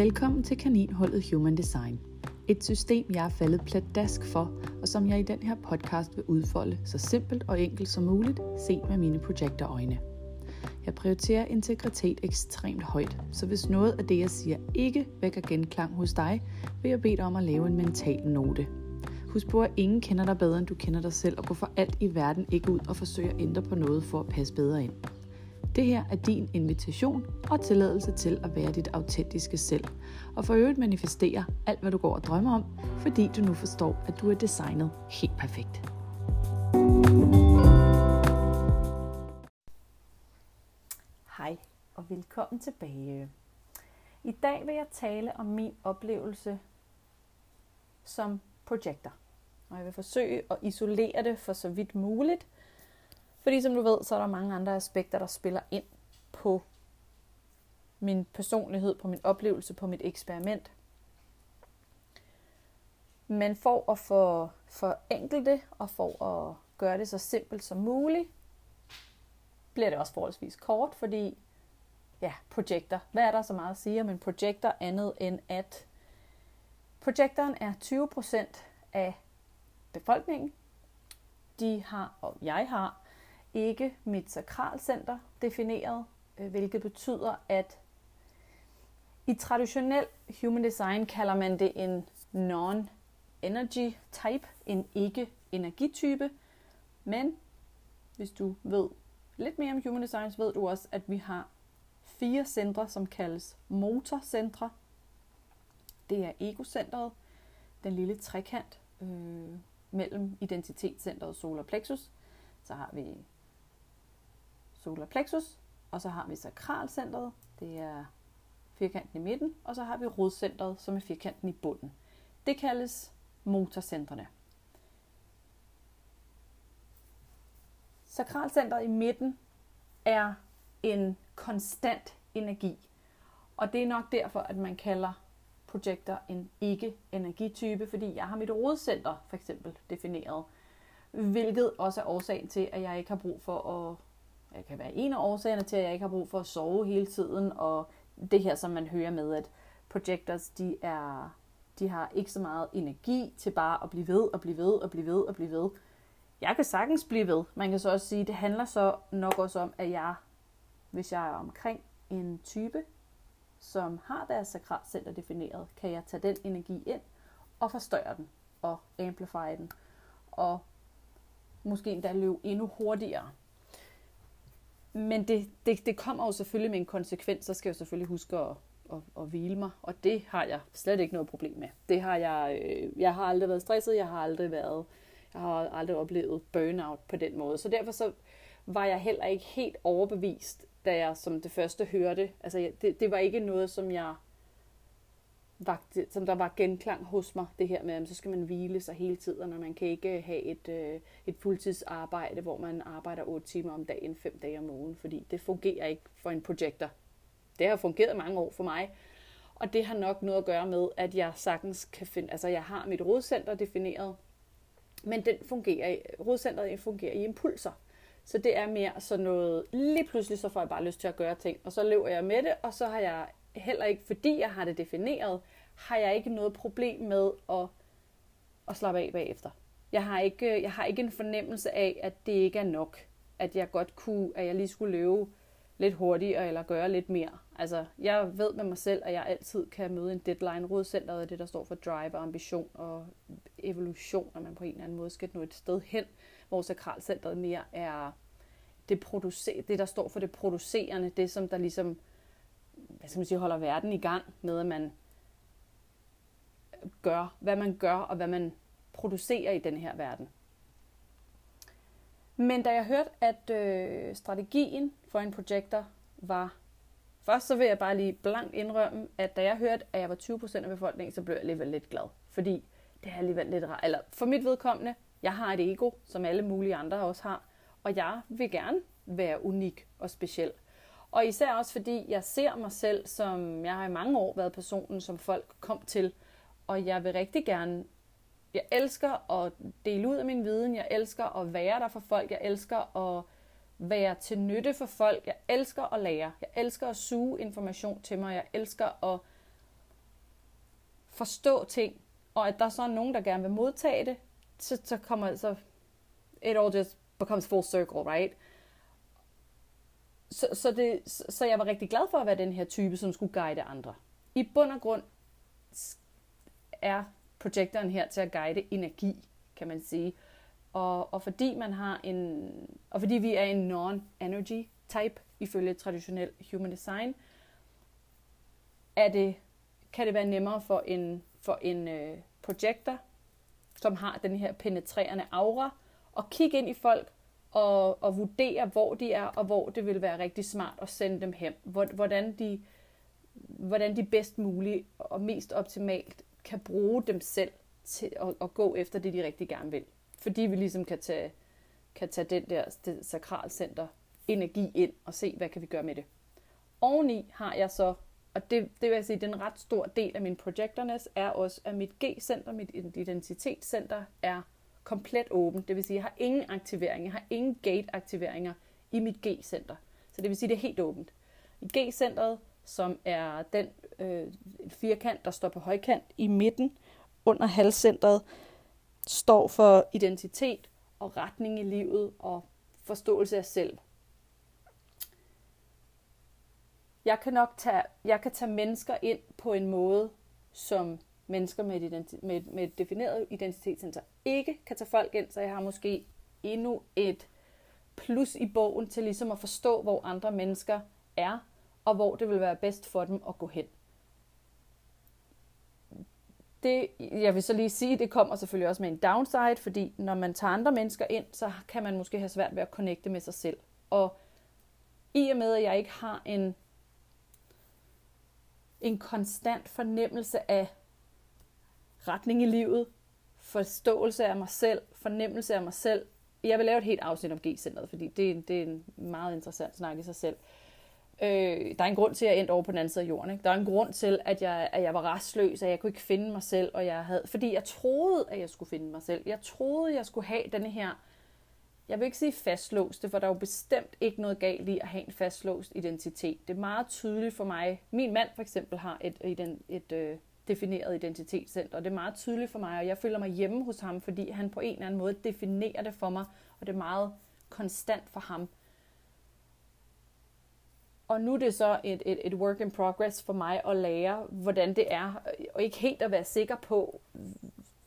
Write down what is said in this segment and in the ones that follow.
Velkommen til Kaninholdet Human Design. Et system, jeg er faldet pladask for, og som jeg i den her podcast vil udfolde så simpelt og enkelt som muligt, set med mine projektorøjne. Jeg prioriterer integritet ekstremt højt, så hvis noget af det, jeg siger, ikke vækker genklang hos dig, vil jeg bede dig om at lave en mental note. Husk på, at ingen kender dig bedre, end du kender dig selv, og gå for alt i verden ikke ud og forsøge at ændre på noget for at passe bedre ind. Det her er din invitation og tilladelse til at være dit autentiske selv, og for øvrigt manifestere alt, hvad du går og drømmer om, fordi du nu forstår, at du er designet helt perfekt. Hej og velkommen tilbage. I dag vil jeg tale om min oplevelse som projekter. Og jeg vil forsøge at isolere det for så vidt muligt, fordi som du ved, så er der mange andre aspekter, der spiller ind på min personlighed, på min oplevelse, på mit eksperiment. Men for at få forenkle det, og for at gøre det så simpelt som muligt, bliver det også forholdsvis kort, fordi ja, projekter. Hvad er der så meget at sige om en projekter andet end at projekteren er 20% af befolkningen. De har, og jeg har, ikke mit sakralcenter defineret, øh, hvilket betyder, at i traditionel human design kalder man det en non-energy type, en ikke-energitype. Men hvis du ved lidt mere om human design, så ved du også, at vi har fire centre, som kaldes motorcentre. Det er egocentret, den lille trekant øh, mellem identitetscentret solar plexus. Så har vi solar plexus, og så har vi sakralcentret, det er firkanten i midten, og så har vi rodcentret, som er firkanten i bunden. Det kaldes motorcentrene. Sakralcentret i midten er en konstant energi, og det er nok derfor, at man kalder projekter en ikke-energitype, fordi jeg har mit rodcenter for eksempel defineret, hvilket også er årsagen til, at jeg ikke har brug for at det kan være en af årsagerne til, at jeg ikke har brug for at sove hele tiden, og det her, som man hører med, at projectors, de, er, de har ikke så meget energi til bare at blive ved og blive ved og blive ved og blive ved. Jeg kan sagtens blive ved. Man kan så også sige, at det handler så nok også om, at jeg, hvis jeg er omkring en type, som har deres sakralcenter defineret, kan jeg tage den energi ind og forstørre den og amplify den og måske endda løbe endnu hurtigere men det, det, det kommer jo selvfølgelig med en konsekvens, så skal jeg jo selvfølgelig huske at, at, at hvile mig, og det har jeg slet ikke noget problem med. Det har jeg, øh, jeg har aldrig været stresset, jeg har aldrig været, jeg har aldrig oplevet burnout på den måde, så derfor så var jeg heller ikke helt overbevist, da jeg som det første hørte, altså det, det var ikke noget, som jeg som der var genklang hos mig, det her med, at så skal man hvile sig hele tiden, og man kan ikke øh, have et, øh, et fuldtidsarbejde, hvor man arbejder 8 timer om dagen, 5 dage om ugen, fordi det fungerer ikke for en projekter. Det har fungeret mange år for mig, og det har nok noget at gøre med, at jeg sagtens kan finde, altså jeg har mit rådcenter defineret, men den fungerer, rådcenteret fungerer i impulser. Så det er mere sådan noget, lige pludselig så får jeg bare lyst til at gøre ting, og så løber jeg med det, og så har jeg heller ikke, fordi jeg har det defineret, har jeg ikke noget problem med at, at slappe af bagefter. Jeg har, ikke, jeg har ikke en fornemmelse af, at det ikke er nok. At jeg godt kunne, at jeg lige skulle løbe lidt hurtigere eller gøre lidt mere. Altså, jeg ved med mig selv, at jeg altid kan møde en deadline. Rådcenteret er det, der står for drive og ambition og evolution, at man på en eller anden måde skal nå et sted hen, hvor sakralcenteret mere er det, producer, det, der står for det producerende, det som der ligesom hvad skal man sige, holder verden i gang med, at man gør, hvad man gør, og hvad man producerer i den her verden. Men da jeg hørte, at øh, strategien for en projektor var... Først så vil jeg bare lige blankt indrømme, at da jeg hørte, at jeg var 20% af befolkningen, så blev jeg alligevel lidt glad. Fordi det er alligevel lidt rart. Eller for mit vedkommende, jeg har et ego, som alle mulige andre også har. Og jeg vil gerne være unik og speciel. Og især også fordi jeg ser mig selv som, jeg har i mange år været personen, som folk kom til, og jeg vil rigtig gerne, jeg elsker at dele ud af min viden, jeg elsker at være der for folk, jeg elsker at være til nytte for folk, jeg elsker at lære, jeg elsker at suge information til mig, jeg elsker at forstå ting, og at der så er nogen, der gerne vil modtage det, så, så kommer så it all just becomes full circle, right? Så, så, det, så jeg var rigtig glad for at være den her type, som skulle guide andre. I bund og grund er projektoren her til at guide energi, kan man sige. Og, og fordi man har en, og fordi vi er en non-energy type ifølge traditionel human design, er det, kan det være nemmere for en, for en øh, projektor, som har den her penetrerende aura, at kigge ind i folk og, og vurdere, hvor de er, og hvor det vil være rigtig smart at sende dem hen. Hvordan de, hvordan de bedst muligt og mest optimalt kan bruge dem selv til at, at gå efter det, de rigtig gerne vil. Fordi vi ligesom kan tage, kan tage den der det sakralcenter energi ind og se, hvad kan vi gøre med det. Oveni har jeg så, og det, det vil jeg sige, den ret stor del af min projecterness, er også, at mit G-center, mit identitetscenter, er komplet åben. Det vil sige, at jeg har ingen aktivering, jeg har ingen gate-aktiveringer i mit G-center. Så det vil sige, at det er helt åbent. I G-centret, som er den øh, firkant, der står på højkant i midten under halscentret, står for identitet og retning i livet og forståelse af selv. Jeg kan nok tage, jeg kan tage mennesker ind på en måde, som mennesker med et, identi- med, med et defineret identitetscenter ikke kan tage folk ind, så jeg har måske endnu et plus i bogen til ligesom at forstå, hvor andre mennesker er, og hvor det vil være bedst for dem at gå hen. Det, jeg vil så lige sige, det kommer selvfølgelig også med en downside, fordi når man tager andre mennesker ind, så kan man måske have svært ved at connecte med sig selv. Og i og med, at jeg ikke har en, en konstant fornemmelse af retning i livet, forståelse af mig selv, fornemmelse af mig selv. Jeg vil lave et helt afsnit om G-centret, fordi det, er, det er en meget interessant snak i sig selv. Øh, der er en grund til, at jeg endte over på den anden side af jorden. Ikke? Der er en grund til, at jeg, at jeg var restløs, at jeg kunne ikke finde mig selv, og jeg havde, fordi jeg troede, at jeg skulle finde mig selv. Jeg troede, jeg skulle have denne her, jeg vil ikke sige fastlåste, for der er jo bestemt ikke noget galt i at have en fastlåst identitet. Det er meget tydeligt for mig. Min mand for eksempel har et, et, et, et øh, defineret identitetscenter, og det er meget tydeligt for mig, og jeg føler mig hjemme hos ham, fordi han på en eller anden måde definerer det for mig, og det er meget konstant for ham. Og nu er det så et, et, et work in progress for mig at lære, hvordan det er, og ikke helt at være sikker på,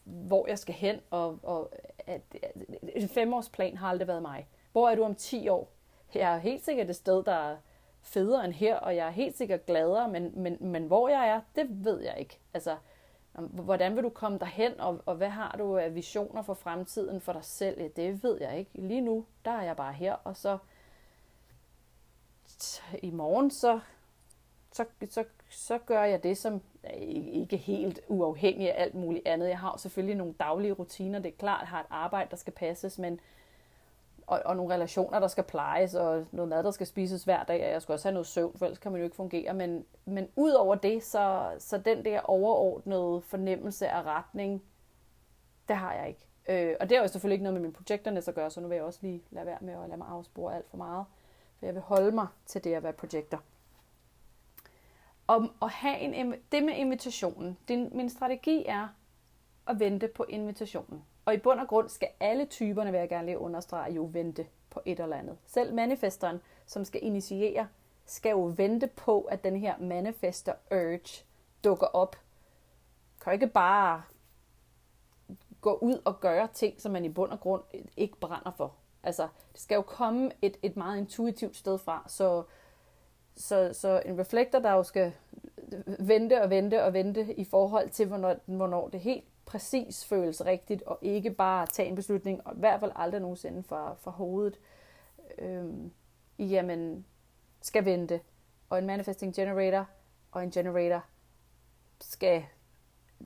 hvor jeg skal hen, og, og at, at en femårsplan har aldrig været mig. Hvor er du om 10 år? Jeg er helt sikkert et sted, der federe end her, og jeg er helt sikkert gladere, men, men, men hvor jeg er, det ved jeg ikke. Altså, hvordan vil du komme derhen, og, og hvad har du af visioner for fremtiden for dig selv? Ja, det ved jeg ikke. Lige nu, der er jeg bare her, og så i morgen, så, så, så, så gør jeg det, som ikke helt uafhængig af alt muligt andet. Jeg har selvfølgelig nogle daglige rutiner, det er klart, jeg har et arbejde, der skal passes, men og, og nogle relationer, der skal plejes, og noget mad, der skal spises hver dag, og jeg skal også have noget søvn, for ellers kan man jo ikke fungere. Men, men ud over det, så, så den der overordnede fornemmelse af retning, det har jeg ikke. Øh, og det har jo selvfølgelig ikke noget med mine projekterne at gøre, så nu vil jeg også lige lade være med at lade mig afspore alt for meget. For jeg vil holde mig til det at være projekter. Og at have en, det med invitationen. Din, min strategi er at vente på invitationen. Og i bund og grund skal alle typerne, vil jeg gerne lige understrege, jo vente på et eller andet. Selv manifesteren, som skal initiere, skal jo vente på, at den her manifester urge dukker op. Kan ikke bare gå ud og gøre ting, som man i bund og grund ikke brænder for. Altså, det skal jo komme et, et meget intuitivt sted fra, så, så, så en reflektor, der jo skal vente og vente og vente i forhold til, hvornår, hvornår det helt præcis føles rigtigt, og ikke bare tage en beslutning, og i hvert fald aldrig nogensinde fra, fra hovedet, øhm, jamen, skal vente. Og en manifesting generator og en generator skal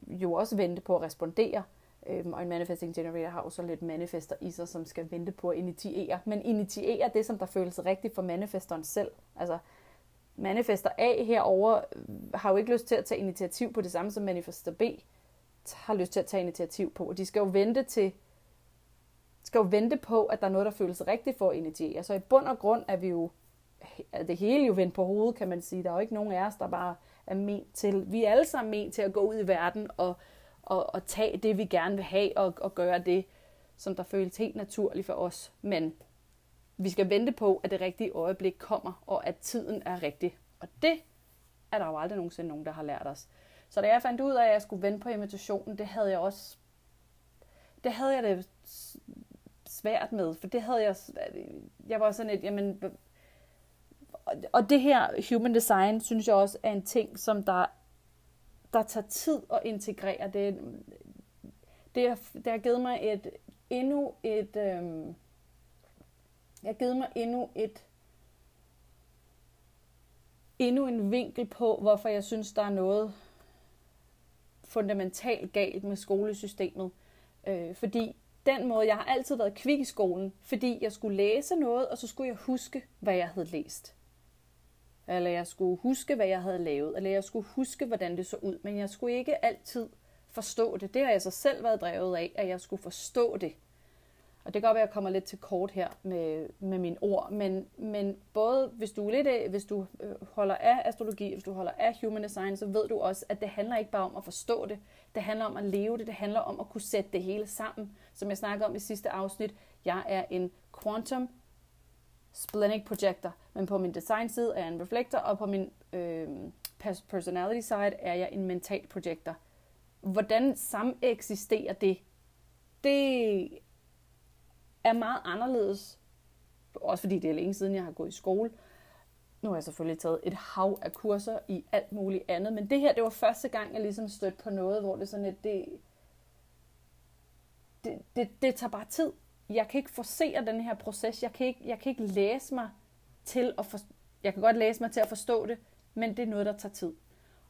jo også vente på at respondere, øhm, og en manifesting generator har også lidt manifester i sig, som skal vente på at initiere. Men initiere det, som der føles rigtigt for manifesteren selv. Altså, manifester A herover øh, har jo ikke lyst til at tage initiativ på det samme som manifester B har lyst til at tage initiativ på. Og de skal jo vente til skal jo vente på, at der er noget, der føles rigtigt for at initiere. Så i bund og grund er vi jo, er det hele jo vendt på hovedet, kan man sige. Der er jo ikke nogen af os, der bare er ment til. Vi er alle sammen ment til at gå ud i verden og, og, og tage det, vi gerne vil have, og, og gøre det, som der føles helt naturligt for os. Men vi skal vente på, at det rigtige øjeblik kommer, og at tiden er rigtig. Og det er der jo aldrig nogensinde nogen, der har lært os. Så da jeg fandt ud af, at jeg skulle vende på invitationen, det havde jeg også det havde jeg det svært med, for det havde jeg, jeg var sådan et, jamen, og det her human design, synes jeg også er en ting, som der, der tager tid at integrere. Det, det, har, det har givet mig et, endnu et, øhm, jeg har givet mig endnu et, endnu en vinkel på, hvorfor jeg synes, der er noget fundamentalt galt med skolesystemet. Øh, fordi den måde, jeg har altid været kvik i skolen, fordi jeg skulle læse noget, og så skulle jeg huske, hvad jeg havde læst. Eller jeg skulle huske, hvad jeg havde lavet, eller jeg skulle huske, hvordan det så ud, men jeg skulle ikke altid forstå det. Det har jeg så selv været drevet af, at jeg skulle forstå det. Og det kan godt være, at jeg kommer lidt til kort her med, med mine ord, men, men både hvis du, er lidt af, hvis du øh, holder af astrologi, hvis du holder af human design, så ved du også, at det handler ikke bare om at forstå det, det handler om at leve det, det handler om at kunne sætte det hele sammen. Som jeg snakkede om i sidste afsnit, jeg er en quantum splenic projector, men på min design side er jeg en reflektor, og på min øh, personality side er jeg en mental projector. Hvordan sameksisterer det? Det er meget anderledes, også fordi det er længe siden, jeg har gået i skole. Nu har jeg selvfølgelig taget et hav af kurser i alt muligt andet, men det her, det var første gang, jeg ligesom stødte på noget, hvor det sådan et, det, det, det, det tager bare tid. Jeg kan ikke forsere den her proces. Jeg kan ikke, jeg kan ikke læse mig til at for, jeg kan godt læse mig til at forstå det, men det er noget, der tager tid.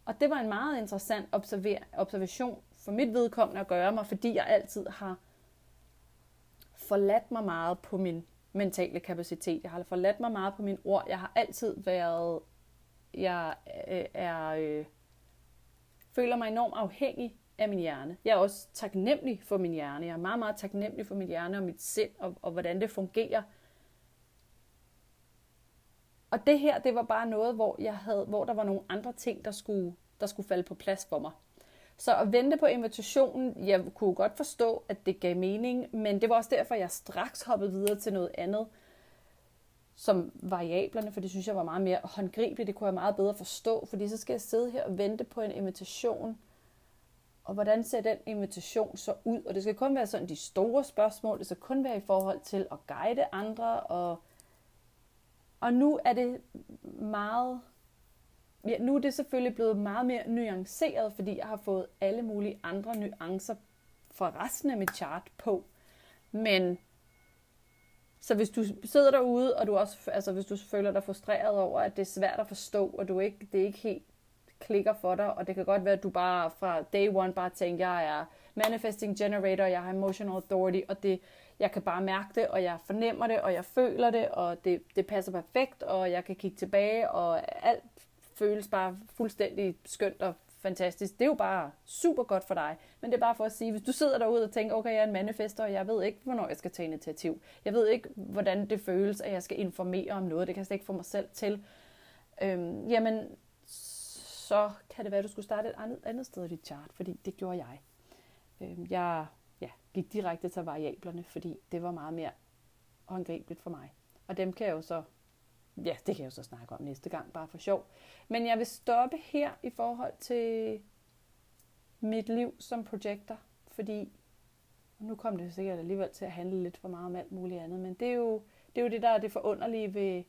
Og det var en meget interessant observer, observation for mit vedkommende at gøre mig, fordi jeg altid har forladt mig meget på min mentale kapacitet. Jeg har forladt mig meget på mine ord. Jeg har altid været, jeg øh, er, øh, føler mig enormt afhængig af min hjerne. Jeg er også taknemmelig for min hjerne. Jeg er meget, meget taknemmelig for min hjerne og mit sind og, og hvordan det fungerer. Og det her, det var bare noget, hvor, jeg havde, hvor der var nogle andre ting, der skulle, der skulle falde på plads for mig. Så at vente på invitationen, jeg kunne godt forstå, at det gav mening, men det var også derfor, jeg straks hoppede videre til noget andet, som variablerne, for det synes jeg var meget mere håndgribeligt. Det kunne jeg meget bedre forstå, fordi så skal jeg sidde her og vente på en invitation, og hvordan ser den invitation så ud? Og det skal kun være sådan de store spørgsmål, det skal kun være i forhold til at guide andre, og, og nu er det meget ja, nu er det selvfølgelig blevet meget mere nuanceret, fordi jeg har fået alle mulige andre nuancer fra resten af mit chart på. Men så hvis du sidder derude, og du også, altså hvis du føler dig frustreret over, at det er svært at forstå, og du ikke, det ikke helt klikker for dig, og det kan godt være, at du bare fra day one bare tænker, jeg er manifesting generator, jeg har emotional authority, og det, jeg kan bare mærke det, og jeg fornemmer det, og jeg føler det, og det, det passer perfekt, og jeg kan kigge tilbage, og alt føles bare fuldstændig skønt og fantastisk. Det er jo bare super godt for dig. Men det er bare for at sige, hvis du sidder derude og tænker, okay, jeg er en manifester, og jeg ved ikke, hvornår jeg skal tage initiativ. Jeg ved ikke, hvordan det føles, at jeg skal informere om noget. Det kan jeg slet ikke få mig selv til. Øhm, jamen, så kan det være, at du skulle starte et andet, andet sted i dit chart, fordi det gjorde jeg. Øhm, jeg ja, gik direkte til variablerne, fordi det var meget mere håndgribeligt for mig. Og dem kan jeg jo så ja, det kan jeg jo så snakke om næste gang, bare for sjov. Men jeg vil stoppe her i forhold til mit liv som projekter, fordi nu kom det sikkert alligevel til at handle lidt for meget om alt muligt andet, men det er jo det, er jo det der er det forunderlige ved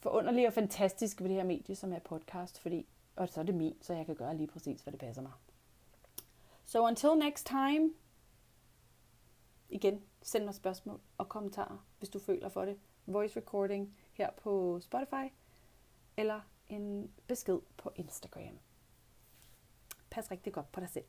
forunderlige og fantastisk ved det her medie, som er podcast, fordi, og så er det min, så jeg kan gøre lige præcis, hvad det passer mig. So until next time, igen, send mig spørgsmål og kommentarer, hvis du føler for det voice recording her på Spotify, eller en besked på Instagram. Pas rigtig godt på dig selv.